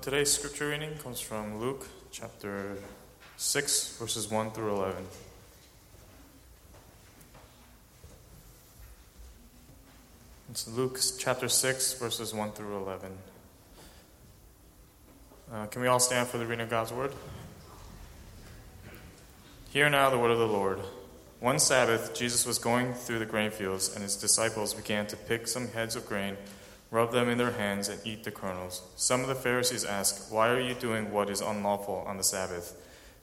today's scripture reading comes from Luke chapter 6, verses 1 through 11. It's Luke chapter 6, verses 1 through 11. Uh, can we all stand for the reading of God's word? Hear now the word of the Lord. One Sabbath, Jesus was going through the grain fields, and his disciples began to pick some heads of grain, rub them in their hands, and eat the kernels. Some of the Pharisees asked, Why are you doing what is unlawful on the Sabbath?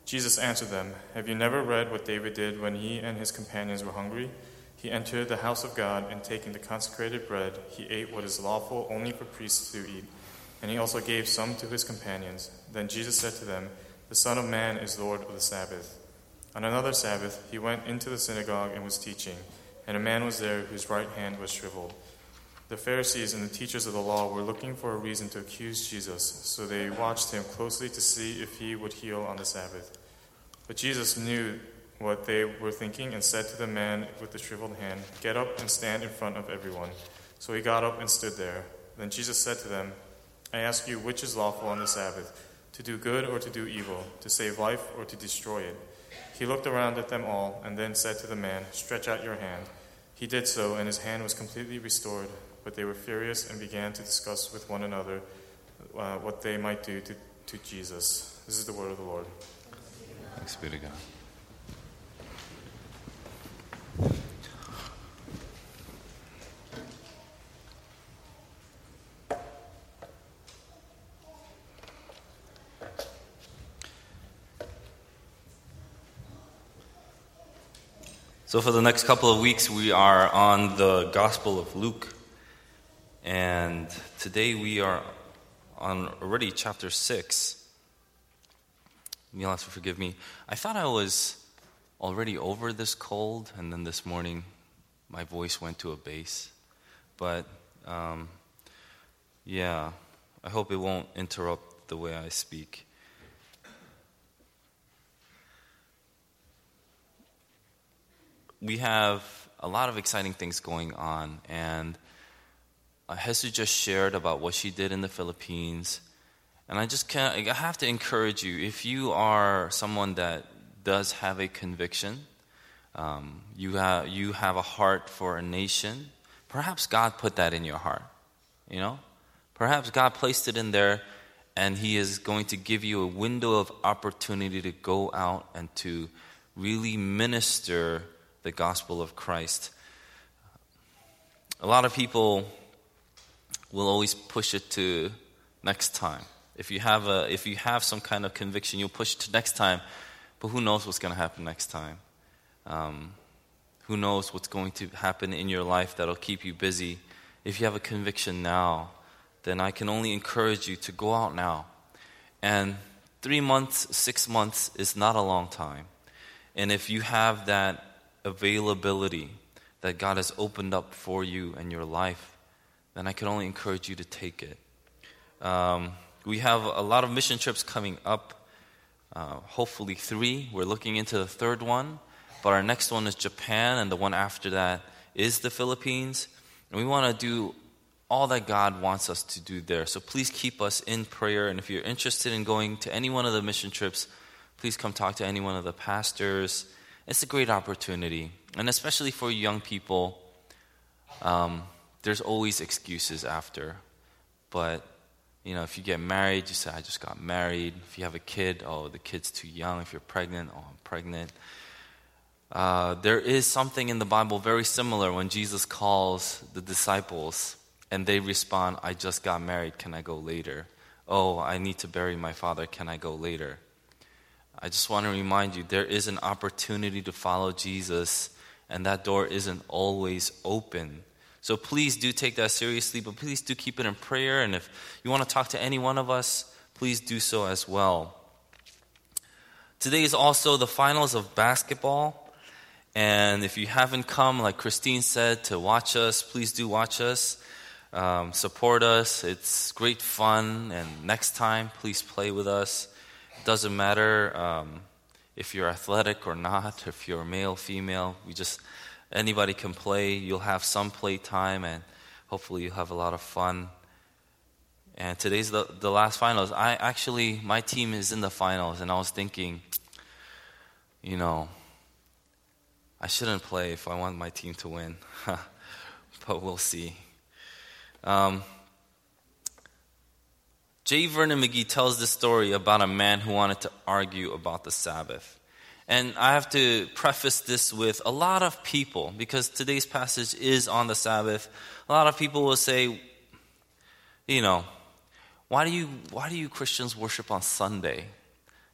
Jesus answered them, Have you never read what David did when he and his companions were hungry? He entered the house of God, and taking the consecrated bread, he ate what is lawful only for priests to eat, and he also gave some to his companions. Then Jesus said to them, The Son of Man is Lord of the Sabbath. On another Sabbath, he went into the synagogue and was teaching, and a man was there whose right hand was shriveled. The Pharisees and the teachers of the law were looking for a reason to accuse Jesus, so they watched him closely to see if he would heal on the Sabbath. But Jesus knew what they were thinking and said to the man with the shriveled hand, Get up and stand in front of everyone. So he got up and stood there. Then Jesus said to them, I ask you, which is lawful on the Sabbath, to do good or to do evil, to save life or to destroy it? He looked around at them all and then said to the man, Stretch out your hand. He did so, and his hand was completely restored. But they were furious and began to discuss with one another uh, what they might do to, to Jesus. This is the word of the Lord. Thanks be to God. So, for the next couple of weeks, we are on the Gospel of Luke. And today we are on already chapter 6. You'll have to forgive me. I thought I was already over this cold, and then this morning my voice went to a bass. But um, yeah, I hope it won't interrupt the way I speak. we have a lot of exciting things going on, and uh, Hesu just shared about what she did in the Philippines. And I just can't, I have to encourage you if you are someone that does have a conviction, um, you, have, you have a heart for a nation, perhaps God put that in your heart. You know? Perhaps God placed it in there and He is going to give you a window of opportunity to go out and to really minister the gospel of Christ. A lot of people will always push it to next time. If you have a if you have some kind of conviction, you'll push it to next time. But who knows what's going to happen next time? Um, who knows what's going to happen in your life that'll keep you busy? If you have a conviction now, then I can only encourage you to go out now. And three months, six months is not a long time. And if you have that availability that God has opened up for you and your life, then I can only encourage you to take it. Um, we have a lot of mission trips coming up, uh, hopefully, three. We're looking into the third one, but our next one is Japan, and the one after that is the Philippines. And we want to do all that God wants us to do there. So please keep us in prayer. And if you're interested in going to any one of the mission trips, please come talk to any one of the pastors it's a great opportunity. And especially for young people, um, there's always excuses after. But, you know, if you get married, you say, I just got married. If you have a kid, oh, the kid's too young. If you're pregnant, oh, I'm pregnant. Uh, there is something in the Bible very similar when Jesus calls the disciples and they respond, I just got married, can I go later? Oh, I need to bury my father, can I go later? I just want to remind you there is an opportunity to follow Jesus, and that door isn't always open. So please do take that seriously, but please do keep it in prayer. And if you want to talk to any one of us, please do so as well. Today is also the finals of basketball. And if you haven't come, like Christine said, to watch us, please do watch us. Um, support us. It's great fun. And next time, please play with us. Doesn't matter um, if you're athletic or not, if you're male, female. We just anybody can play. You'll have some play time, and hopefully you'll have a lot of fun. And today's the, the last finals. I actually, my team is in the finals, and I was thinking, you know, I shouldn't play if I want my team to win. but we'll see. Um, J. Vernon McGee tells this story about a man who wanted to argue about the Sabbath. And I have to preface this with a lot of people, because today's passage is on the Sabbath. A lot of people will say, you know, why do you, why do you Christians worship on Sunday?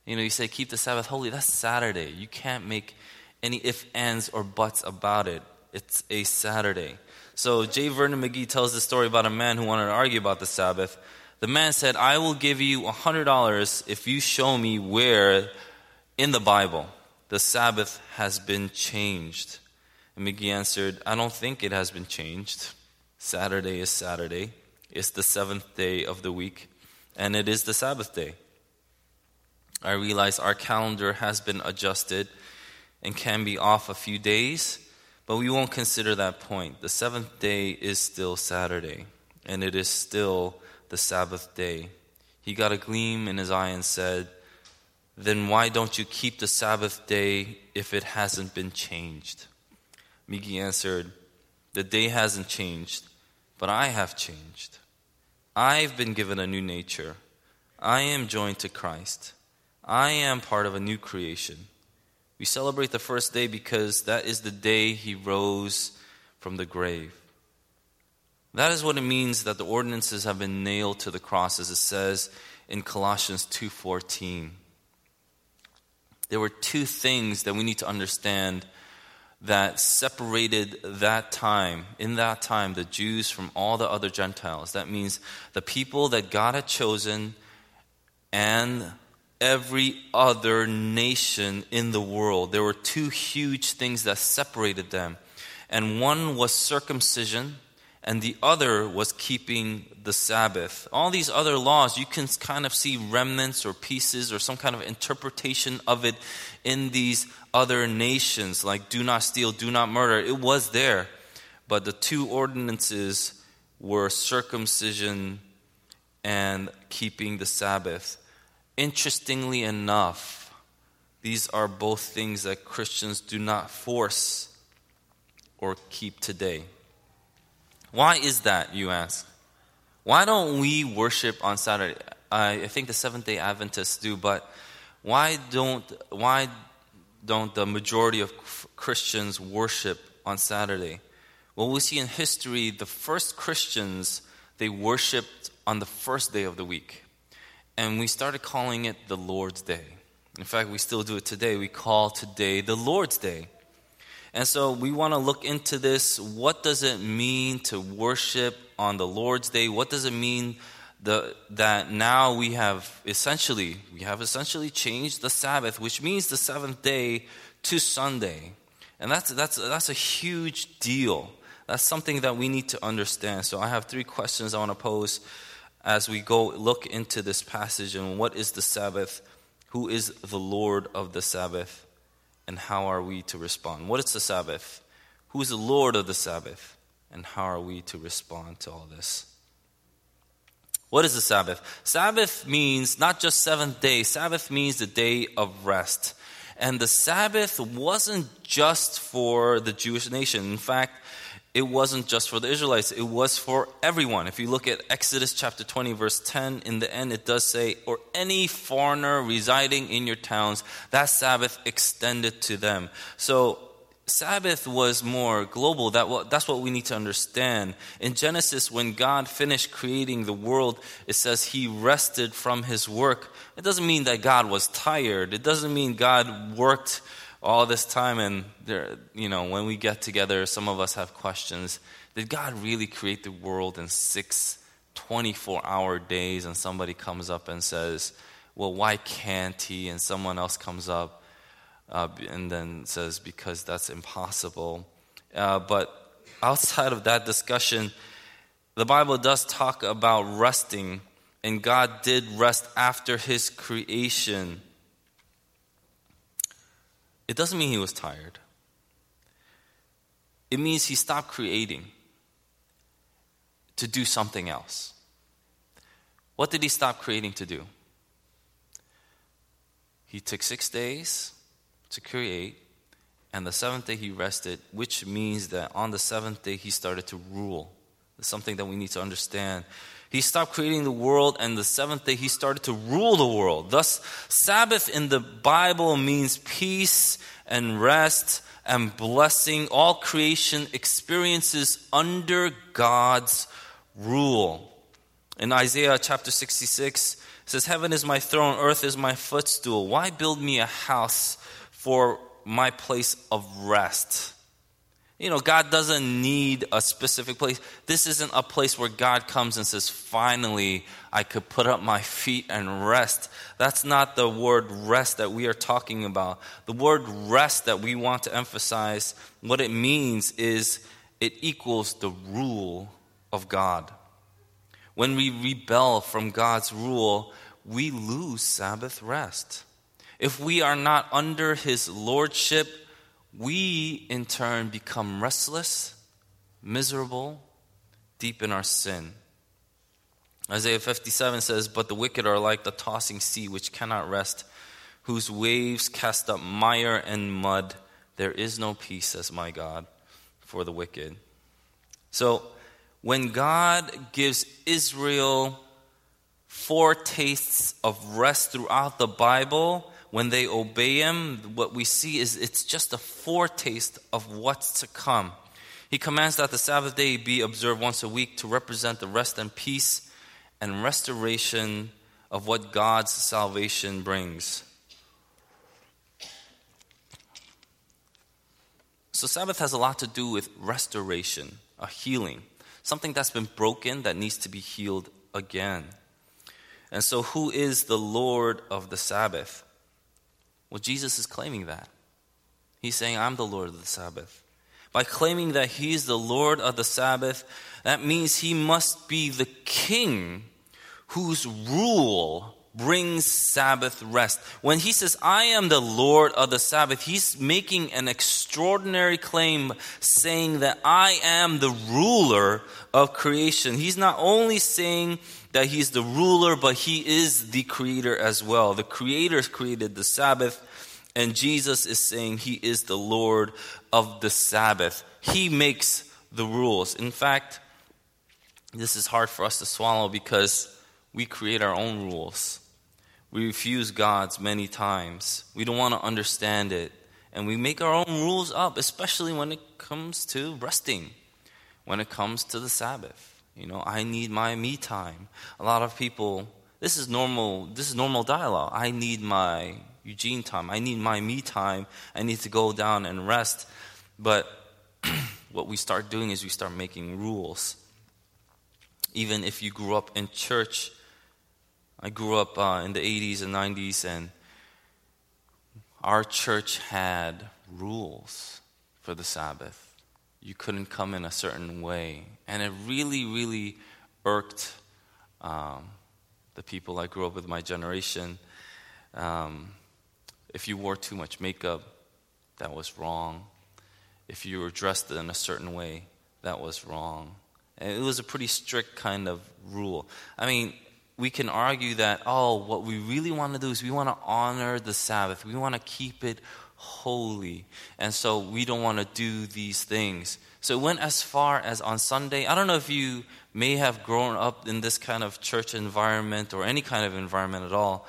You know, you say keep the Sabbath holy. That's Saturday. You can't make any if, ands, or buts about it. It's a Saturday. So J. Vernon McGee tells the story about a man who wanted to argue about the Sabbath. The man said, I will give you $100 if you show me where in the Bible the Sabbath has been changed. And McGee answered, I don't think it has been changed. Saturday is Saturday. It's the seventh day of the week, and it is the Sabbath day. I realize our calendar has been adjusted and can be off a few days, but we won't consider that point. The seventh day is still Saturday, and it is still the Sabbath day. He got a gleam in his eye and said, Then why don't you keep the Sabbath day if it hasn't been changed? McGee answered, The day hasn't changed, but I have changed. I've been given a new nature. I am joined to Christ. I am part of a new creation. We celebrate the first day because that is the day he rose from the grave. That is what it means that the ordinances have been nailed to the cross as it says in Colossians 2:14. There were two things that we need to understand that separated that time, in that time, the Jews from all the other Gentiles. That means the people that God had chosen and every other nation in the world. There were two huge things that separated them. And one was circumcision, and the other was keeping the Sabbath. All these other laws, you can kind of see remnants or pieces or some kind of interpretation of it in these other nations, like do not steal, do not murder. It was there. But the two ordinances were circumcision and keeping the Sabbath. Interestingly enough, these are both things that Christians do not force or keep today. Why is that, you ask? Why don't we worship on Saturday? I, think the Seventh day Adventists do, but why don't, why don't the majority of Christians worship on Saturday? Well, we see in history the first Christians, they worshiped on the first day of the week. And we started calling it the Lord's Day. In fact, we still do it today. We call today the Lord's Day. And so we want to look into this. What does it mean to worship on the Lord's Day? What does it mean the, that now we have essentially we have essentially changed the Sabbath, which means the seventh day to Sunday, and that's that's that's a huge deal. That's something that we need to understand. So I have three questions I want to pose as we go look into this passage and what is the Sabbath, who is the Lord of the Sabbath, and how are we to respond? What is the Sabbath? Who is the Lord of the Sabbath? And how are we to respond to all this? What is the Sabbath? Sabbath means not just seventh day, Sabbath means the day of rest. And the Sabbath wasn't just for the Jewish nation. In fact, it wasn't just for the Israelites, it was for everyone. If you look at Exodus chapter 20, verse 10, in the end it does say, or any foreigner residing in your towns, that Sabbath extended to them. So Sabbath was more global. That, that's what we need to understand. In Genesis, when God finished creating the world, it says he rested from his work. It doesn't mean that God was tired, it doesn't mean God worked all this time and there, you know when we get together some of us have questions. Did god really create the world in six 24 hour days? And somebody comes up and says well why can't he? And someone else comes up uh, and then says because that's impossible. Uh, but outside of that discussion the bible does talk about resting and god did rest after his creation it doesn't mean he was tired. It means he stopped creating to do something else. What did he stop creating to do? He took six days to create, and the seventh day he rested, which means that on the seventh day he started to rule. It's something that we need to understand. He stopped creating the world, and the seventh day he started to rule the world. Thus, Sabbath in the Bible means peace and rest and blessing. All creation experiences under God's rule. In Isaiah chapter 66, it says, Heaven is my throne, earth is my footstool. Why build me a house for my place of rest? You know, God doesn't need a specific place. This isn't a place where God comes and says, Finally, I could put up my feet and rest. That's not the word rest that we are talking about. The word rest that we want to emphasize, what it means is it equals the rule of God. When we rebel from God's rule, we lose Sabbath rest. If we are not under His lordship, we in turn become restless, miserable, deep in our sin. Isaiah 57 says, But the wicked are like the tossing sea which cannot rest, whose waves cast up mire and mud. There is no peace, says my God, for the wicked. So, when God gives Israel four tastes of rest throughout the Bible, when they obey him, what we see is it's just a foretaste of what's to come. He commands that the Sabbath day be observed once a week to represent the rest and peace and restoration of what God's salvation brings. So, Sabbath has a lot to do with restoration, a healing, something that's been broken that needs to be healed again. And so, who is the Lord of the Sabbath? Well, Jesus is claiming that. He's saying, I'm the Lord of the Sabbath. By claiming that He's the Lord of the Sabbath, that means He must be the King whose rule brings Sabbath rest. When He says, I am the Lord of the Sabbath, He's making an extraordinary claim saying that I am the ruler of creation. He's not only saying that he's the ruler, but he is the creator as well. The creator created the Sabbath, and Jesus is saying he is the Lord of the Sabbath. He makes the rules. In fact, this is hard for us to swallow because we create our own rules. We refuse God's many times. We don't want to understand it. And we make our own rules up, especially when it comes to resting, when it comes to the Sabbath. You know, I need my me time. A lot of people, this is normal, this is normal dialogue. I need my Eugene time. I need my me time. I need to go down and rest. But what we start doing is we start making rules. Even if you grew up in church, I grew up uh, in the 80s and 90s, and our church had rules for the Sabbath you couldn't come in a certain way. And it really, really irked um, the people I grew up with, my generation. Um, if you wore too much makeup, that was wrong. If you were dressed in a certain way, that was wrong. And it was a pretty strict kind of rule. I mean, we can argue that, oh, what we really want to do is we want to honor the Sabbath, we want to keep it holy. And so we don't want to do these things. So it went as far as on Sunday. I don't know if you may have grown up in this kind of church environment or any kind of environment at all,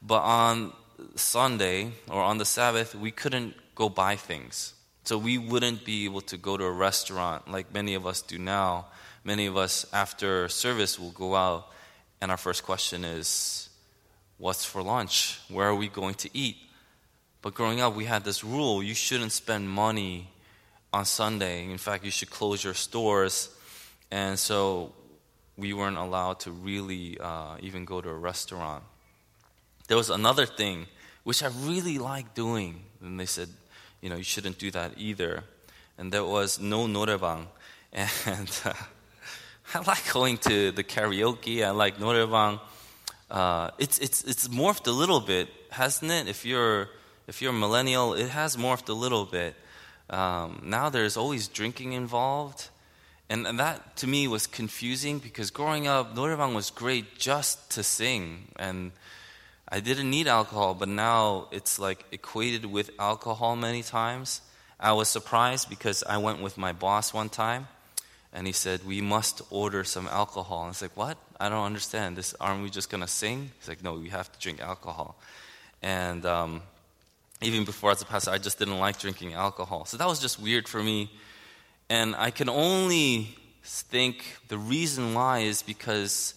but on Sunday or on the Sabbath, we couldn't go buy things. So we wouldn't be able to go to a restaurant like many of us do now. Many of us, after service, will go out, and our first question is, What's for lunch? Where are we going to eat? But growing up, we had this rule you shouldn't spend money on Sunday. In fact, you should close your stores. And so we weren't allowed to really uh, even go to a restaurant. There was another thing which I really liked doing. And they said, you know, you shouldn't do that either. And there was no noraebang. And uh, I like going to the karaoke. I like norebang. Uh, it's, it's, it's morphed a little bit, hasn't it? If you're if you're a millennial, it has morphed a little bit. Um, now there's always drinking involved. And, and that to me was confusing because growing up, 노래방 was great just to sing. And I didn't need alcohol, but now it's like equated with alcohol many times. I was surprised because I went with my boss one time and he said, We must order some alcohol. And I was like, What? I don't understand. This aren't we just gonna sing? He's like, No, we have to drink alcohol. And um, even before as a pastor, I just didn't like drinking alcohol. So that was just weird for me. And I can only think the reason why is because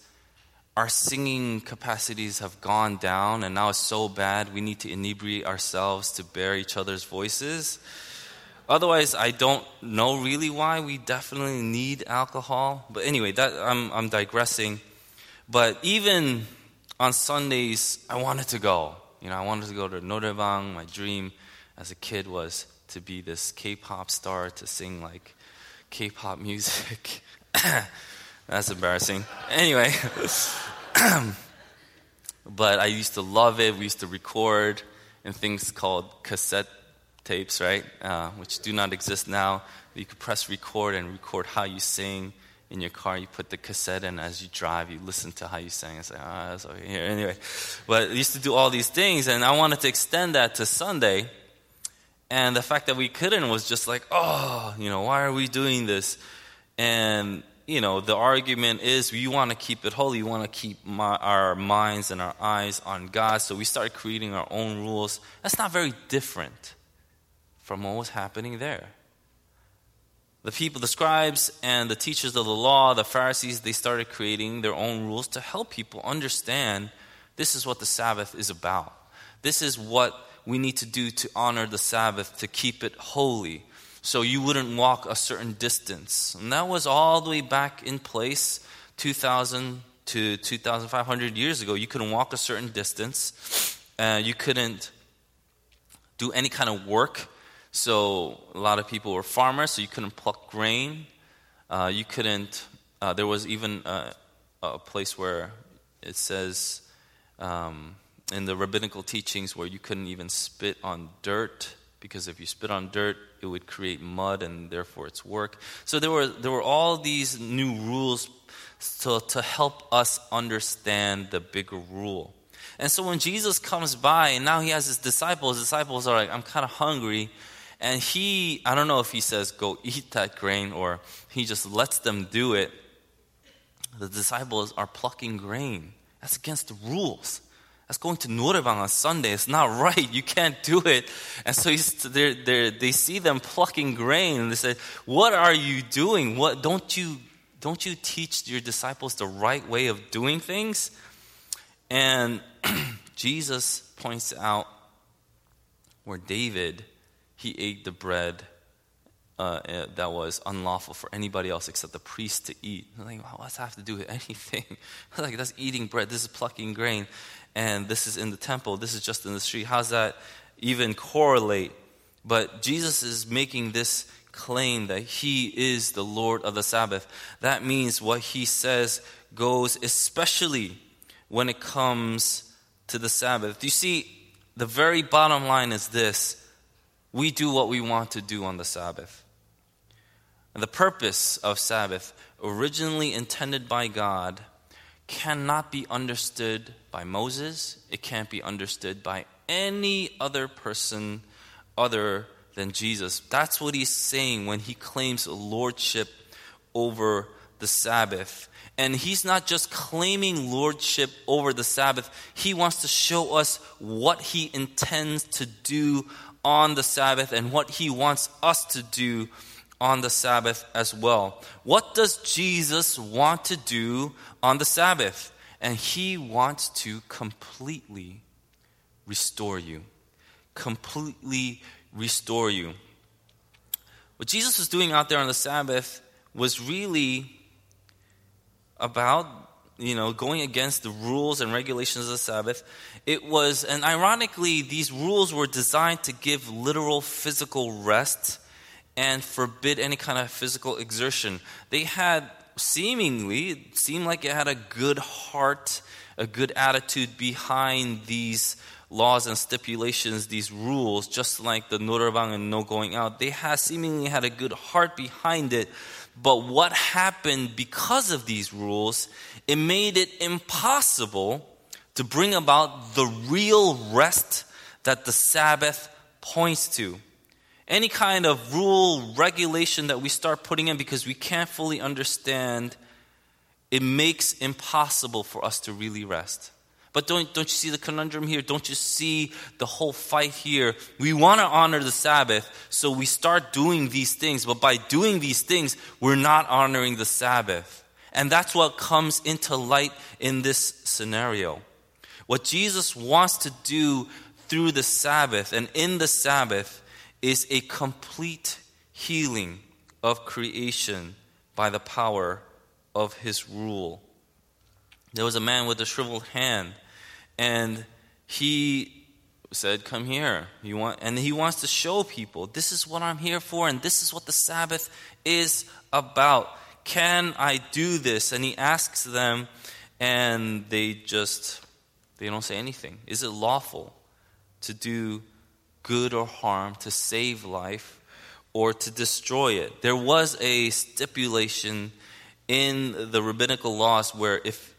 our singing capacities have gone down and now it's so bad we need to inebriate ourselves to bear each other's voices. Otherwise, I don't know really why we definitely need alcohol. But anyway, that, I'm, I'm digressing. But even on Sundays, I wanted to go. You know, I wanted to go to Noraebang. My dream as a kid was to be this K pop star, to sing like K pop music. That's embarrassing. Anyway, but I used to love it. We used to record in things called cassette tapes, right? Uh, which do not exist now. You could press record and record how you sing in your car. You put the cassette in as you drive. You listen to how you sing. It's like, ah, oh, that's okay here. Anyway, but I used to do all these things, and I wanted to extend that to Sunday. And the fact that we couldn't was just like, oh, you know, why are we doing this? And you know, the argument is we want to keep it holy. We want to keep my, our minds and our eyes on God. So we started creating our own rules. That's not very different from what was happening there. The people, the scribes and the teachers of the law, the Pharisees, they started creating their own rules to help people understand this is what the Sabbath is about. This is what we need to do to honor the Sabbath, to keep it holy. So you wouldn't walk a certain distance. And that was all the way back in place 2,000 to 2,500 years ago. You couldn't walk a certain distance. Uh, you couldn't do any kind of work so a lot of people were farmers, so you couldn't pluck grain. Uh, you couldn't. Uh, there was even a, a, place where it says um, in the rabbinical teachings where you couldn't even spit on dirt because if you spit on dirt, it would create mud and therefore it's work. So there were there were all these new rules to, to help us understand the bigger rule. And so when Jesus comes by and now he has his disciples, disciples are like, I'm kind of hungry. And he, I don't know if he says, go eat that grain, or he just lets them do it. The disciples are plucking grain. That's against the rules. That's going to Noraebang on Sunday. It's not right. You can't do it. And so they're, they're, they see them plucking grain, and they say, What are you doing? What, don't, you, don't you teach your disciples the right way of doing things? And Jesus points out where David he ate the bread uh, uh, that was unlawful for anybody else except the priest to eat. I'm like, what does that have to do with anything? like, that's eating bread. This is plucking grain. And this is in the temple. This is just in the street. How's that even correlate? But Jesus is making this claim that he is the Lord of the Sabbath. That means what he says goes, especially when it comes to the Sabbath. Do You see, the very bottom line is this we do what we want to do on the Sabbath. And the purpose of Sabbath, originally intended by God, cannot be understood by Moses. It can't be understood by any other person other than Jesus. That's what he's saying when he claims lordship over the Sabbath. And he's not just claiming lordship over the Sabbath, he wants to show us what he intends to do on the Sabbath and what he wants us to do on the Sabbath as well. What does Jesus want to do on the Sabbath? And he wants to completely restore you. Completely restore you. What Jesus was doing out there on the Sabbath was really about you know, going against the rules and regulations of the Sabbath. It was, and ironically, these rules were designed to give literal physical rest and forbid any kind of physical exertion. They had seemingly, it seemed like it had a good heart, a good attitude behind these laws and stipulations, these rules, just like the Noraebang and no going out. They had seemingly had a good heart behind it, but what happened because of these rules, it made it impossible to bring about the real rest that the Sabbath points to. Any kind of rule, regulation that we start putting in because we can't fully understand, it makes impossible for us to really rest. But don't, don't you see the conundrum here? Don't you see the whole fight here? We want to honor the Sabbath, so we start doing these things. But by doing these things, we're not honoring the Sabbath. And that's what comes into light in this scenario. What Jesus wants to do through the Sabbath and in the Sabbath is a complete healing of creation by the power of his rule. There was a man with a shriveled hand and he said, Come here. You want, and he wants to show people this is what I'm here for, and this is what the Sabbath is about. Can I do this? And he asks them, and they just they don't say anything. Is it lawful to do good or harm, to save life, or to destroy it? There was a stipulation in the rabbinical laws where if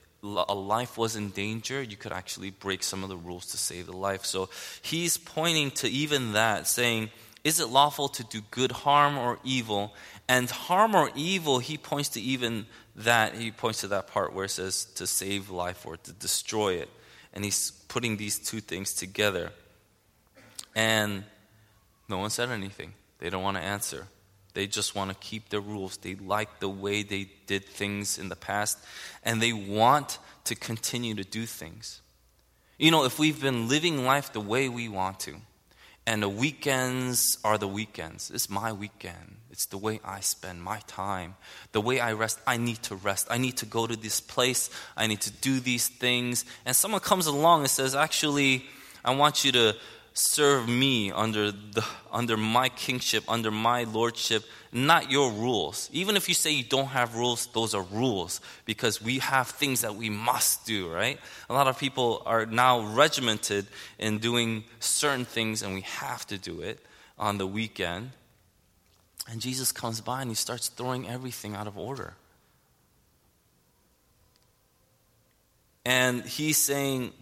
a life was in danger, you could actually break some of the rules to save the life. So he's pointing to even that, saying, Is it lawful to do good, harm, or evil? And harm or evil, he points to even that. He points to that part where it says to save life or to destroy it. And he's putting these two things together. And no one said anything. They don't want to answer. They just want to keep the rules. They like the way they did things in the past, and they want to continue to do things. You know, if we've been living life the way we want to, and the weekends are the weekends, it's my weekend. It's the way I spend my time, the way I rest. I need to rest. I need to go to this place. I need to do these things. And someone comes along and says, Actually, I want you to serve me under, the, under my kingship, under my lordship, not your rules. Even if you say you don't have rules, those are rules because we have things that we must do, right? A lot of people are now regimented in doing certain things and we have to do it on the weekend. And Jesus comes by and he starts throwing everything out of order. And he's saying,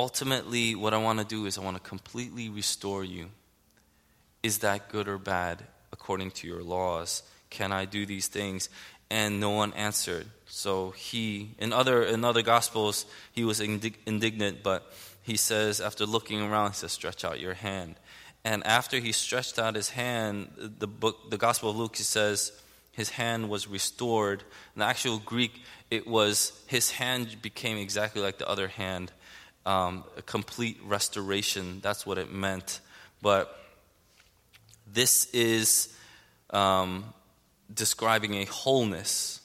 ultimately, what I want to do is I want to completely restore you. Is that good or bad according to your laws? Can I do these things? And no one answered. So he, in other, in other gospels, he was indignant, but he says, after looking around, he says, Stretch out your hand. And after he stretched out his hand, the book, the Gospel of Luke, he says, his hand was restored. In the actual Greek, it was his hand became exactly like the other hand um, a complete restoration. That's what it meant. But this is um, describing a wholeness,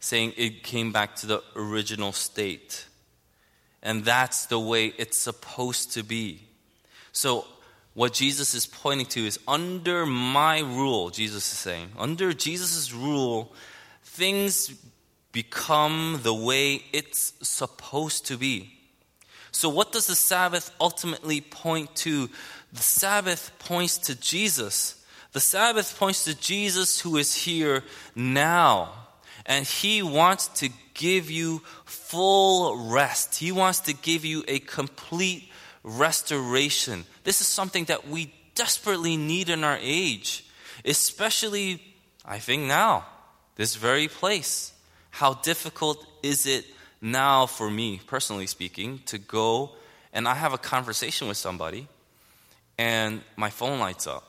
saying it came back to the original state. And that's the way it's supposed to be. So, what Jesus is pointing to is under my rule, Jesus is saying, under Jesus' rule, things become the way it's supposed to be. So, what does the Sabbath ultimately point to? The Sabbath points to Jesus. The Sabbath points to Jesus who is here now. And he wants to give you full rest. He wants to give you a complete restoration. This is something that we desperately need in our age, especially, I think, now, this very place. How difficult is it now for me, personally speaking, to go and I have a conversation with somebody and my phone lights up.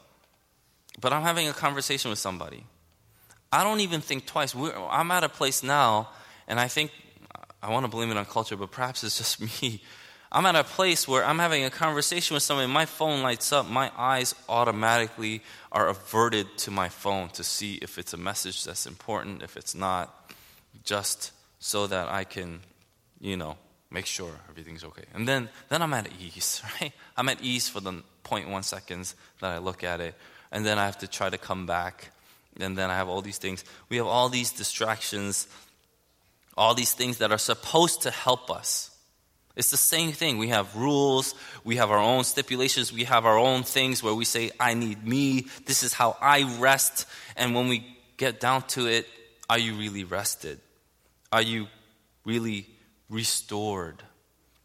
But I'm having a conversation with somebody. I don't even think twice. We're, I'm at a place now, and I think I want to blame it on culture, but perhaps it's just me. I'm at a place where I'm having a conversation with somebody, my phone lights up, my eyes automatically are averted to my phone to see if it's a message that's important, if it's not, just so that I can, you know, make sure everything's okay. And then, then I'm at ease, right? I'm at ease for the 0.1 seconds that I look at it. And then I have to try to come back. And then I have all these things. We have all these distractions, all these things that are supposed to help us. It's the same thing. We have rules, we have our own stipulations, we have our own things where we say, I need me, this is how I rest. And when we get down to it, are you really rested? Are you really restored?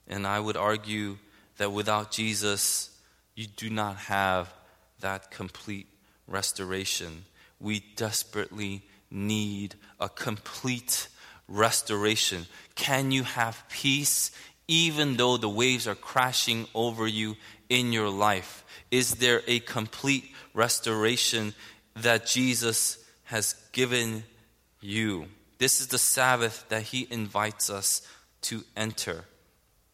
And I would argue that without Jesus, you do not have that complete restoration. We desperately need a complete restoration. Can you have peace even though the waves are crashing over you in your life? Is there a complete restoration that Jesus has given you? This is the Sabbath that He invites us to enter.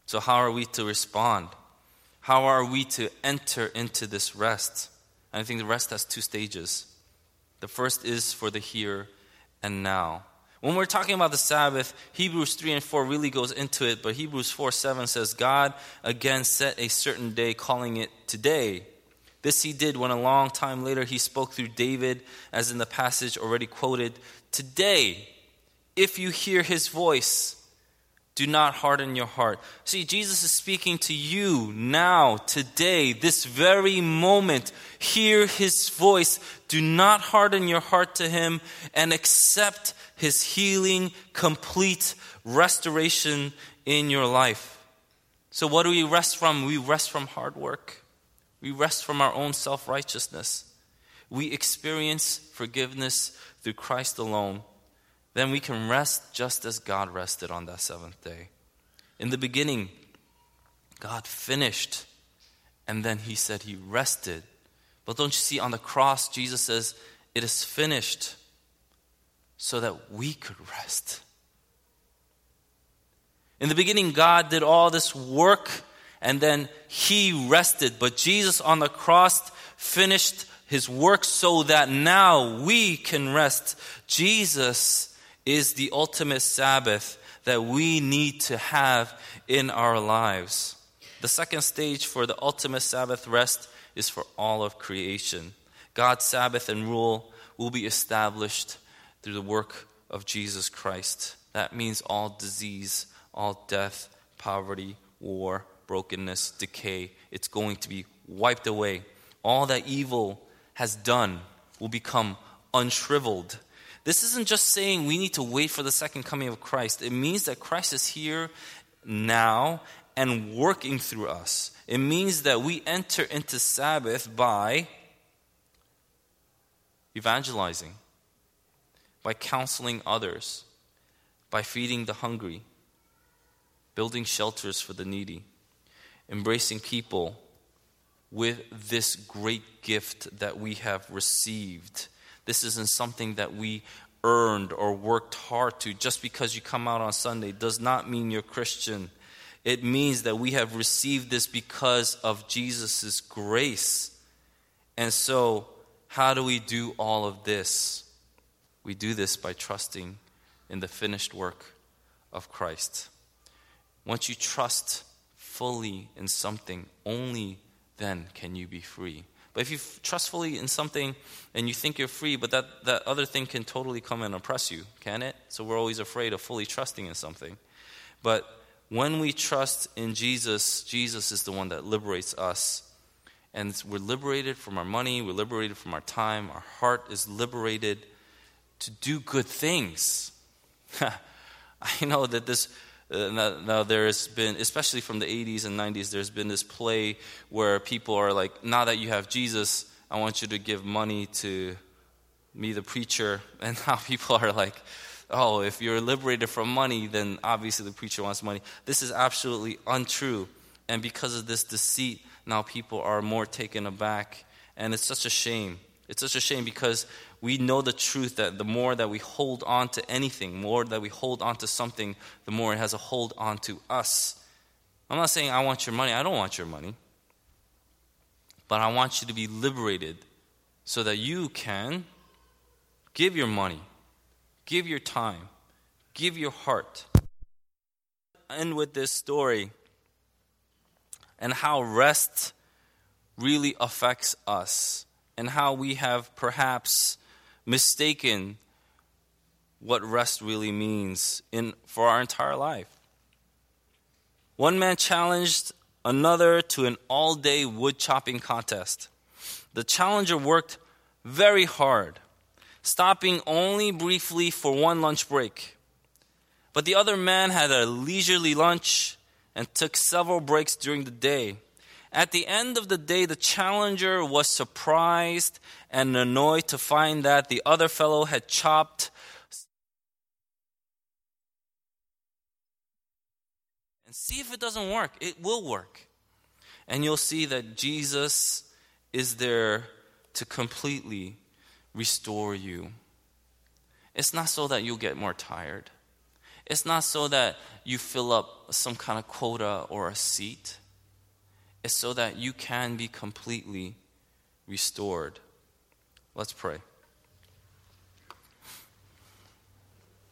So, how are we to respond? How are we to enter into this rest? And I think the rest has two stages. The first is for the here and now. When we're talking about the Sabbath, Hebrews 3 and 4 really goes into it, but Hebrews 4 7 says, God again set a certain day, calling it today. This he did when a long time later he spoke through David, as in the passage already quoted. Today, if you hear his voice, do not harden your heart. See, Jesus is speaking to you now, today, this very moment. Hear his voice. Do not harden your heart to him and accept his healing, complete restoration in your life. So, what do we rest from? We rest from hard work, we rest from our own self righteousness. We experience forgiveness through Christ alone then we can rest just as God rested on that seventh day. In the beginning, God finished, and then He said He rested. But don't you see on the cross, Jesus says, It is finished, so that we could rest. In the beginning, God did all this work, and then He rested. But Jesus on the cross finished His work so that now we can rest. Jesus is the ultimate Sabbath that we need to have in our lives. The second stage for the ultimate Sabbath rest is for all of creation. God's Sabbath and rule will be established through the work of Jesus Christ. That means all disease, all death, poverty, war, brokenness, decay, it's going to be wiped away. All that evil has done will become unshriveled this isn't just saying we need to wait for the second coming of Christ. It means that Christ is here now and working through us. It means that we enter into Sabbath by evangelizing, by counseling others, by feeding the hungry, building shelters for the needy, embracing people with this great gift that we have received this isn't something that we earned or worked hard to. Just because you come out on Sunday does not mean you're Christian. It means that we have received this because of Jesus' grace. And so, how do we do all of this? We do this by trusting in the finished work of Christ. Once you trust fully in something, only then can you be free. But if you trust fully in something and you think you're free, but that, that other thing can totally come and oppress you, can it? So we're always afraid of fully trusting in something. But when we trust in Jesus, Jesus is the one that liberates us. And we're liberated from our money, we're liberated from our time, our heart is liberated to do good things. I know that this Uh, now, now, there's been, especially from the 80s and 90s, there's been this play where people are like, now that you have Jesus, I want you to give money to me, the preacher. And now people are like, oh, if you're liberated from money, then obviously the preacher wants money. This is absolutely untrue. And because of this deceit, now people are more taken aback. And it's such a shame. It's such a shame because we know the truth that the more that we hold on to anything, more that we hold on to something, the more it has a hold on to us. I'm not saying I want your money. I don't want your money. But I want you to be liberated so that you can give your money, give your time, give your heart. end with this story and how rest really affects us and how we have perhaps mistaken what rest really means in, for our entire life. One man challenged another to an all day wood chopping contest. The challenger worked very hard, stopping only briefly for one lunch break. But the other man had a leisurely lunch and took several breaks during the day. At the end of the day, the challenger was surprised and annoyed to find that the other fellow had chopped and see if it doesn't work. It will work. And you'll see that Jesus is there to completely restore you. It's not so that you'll get more tired. It's not so that you fill up some kind of quota or a seat. It's so that you can be completely restored. Let's pray.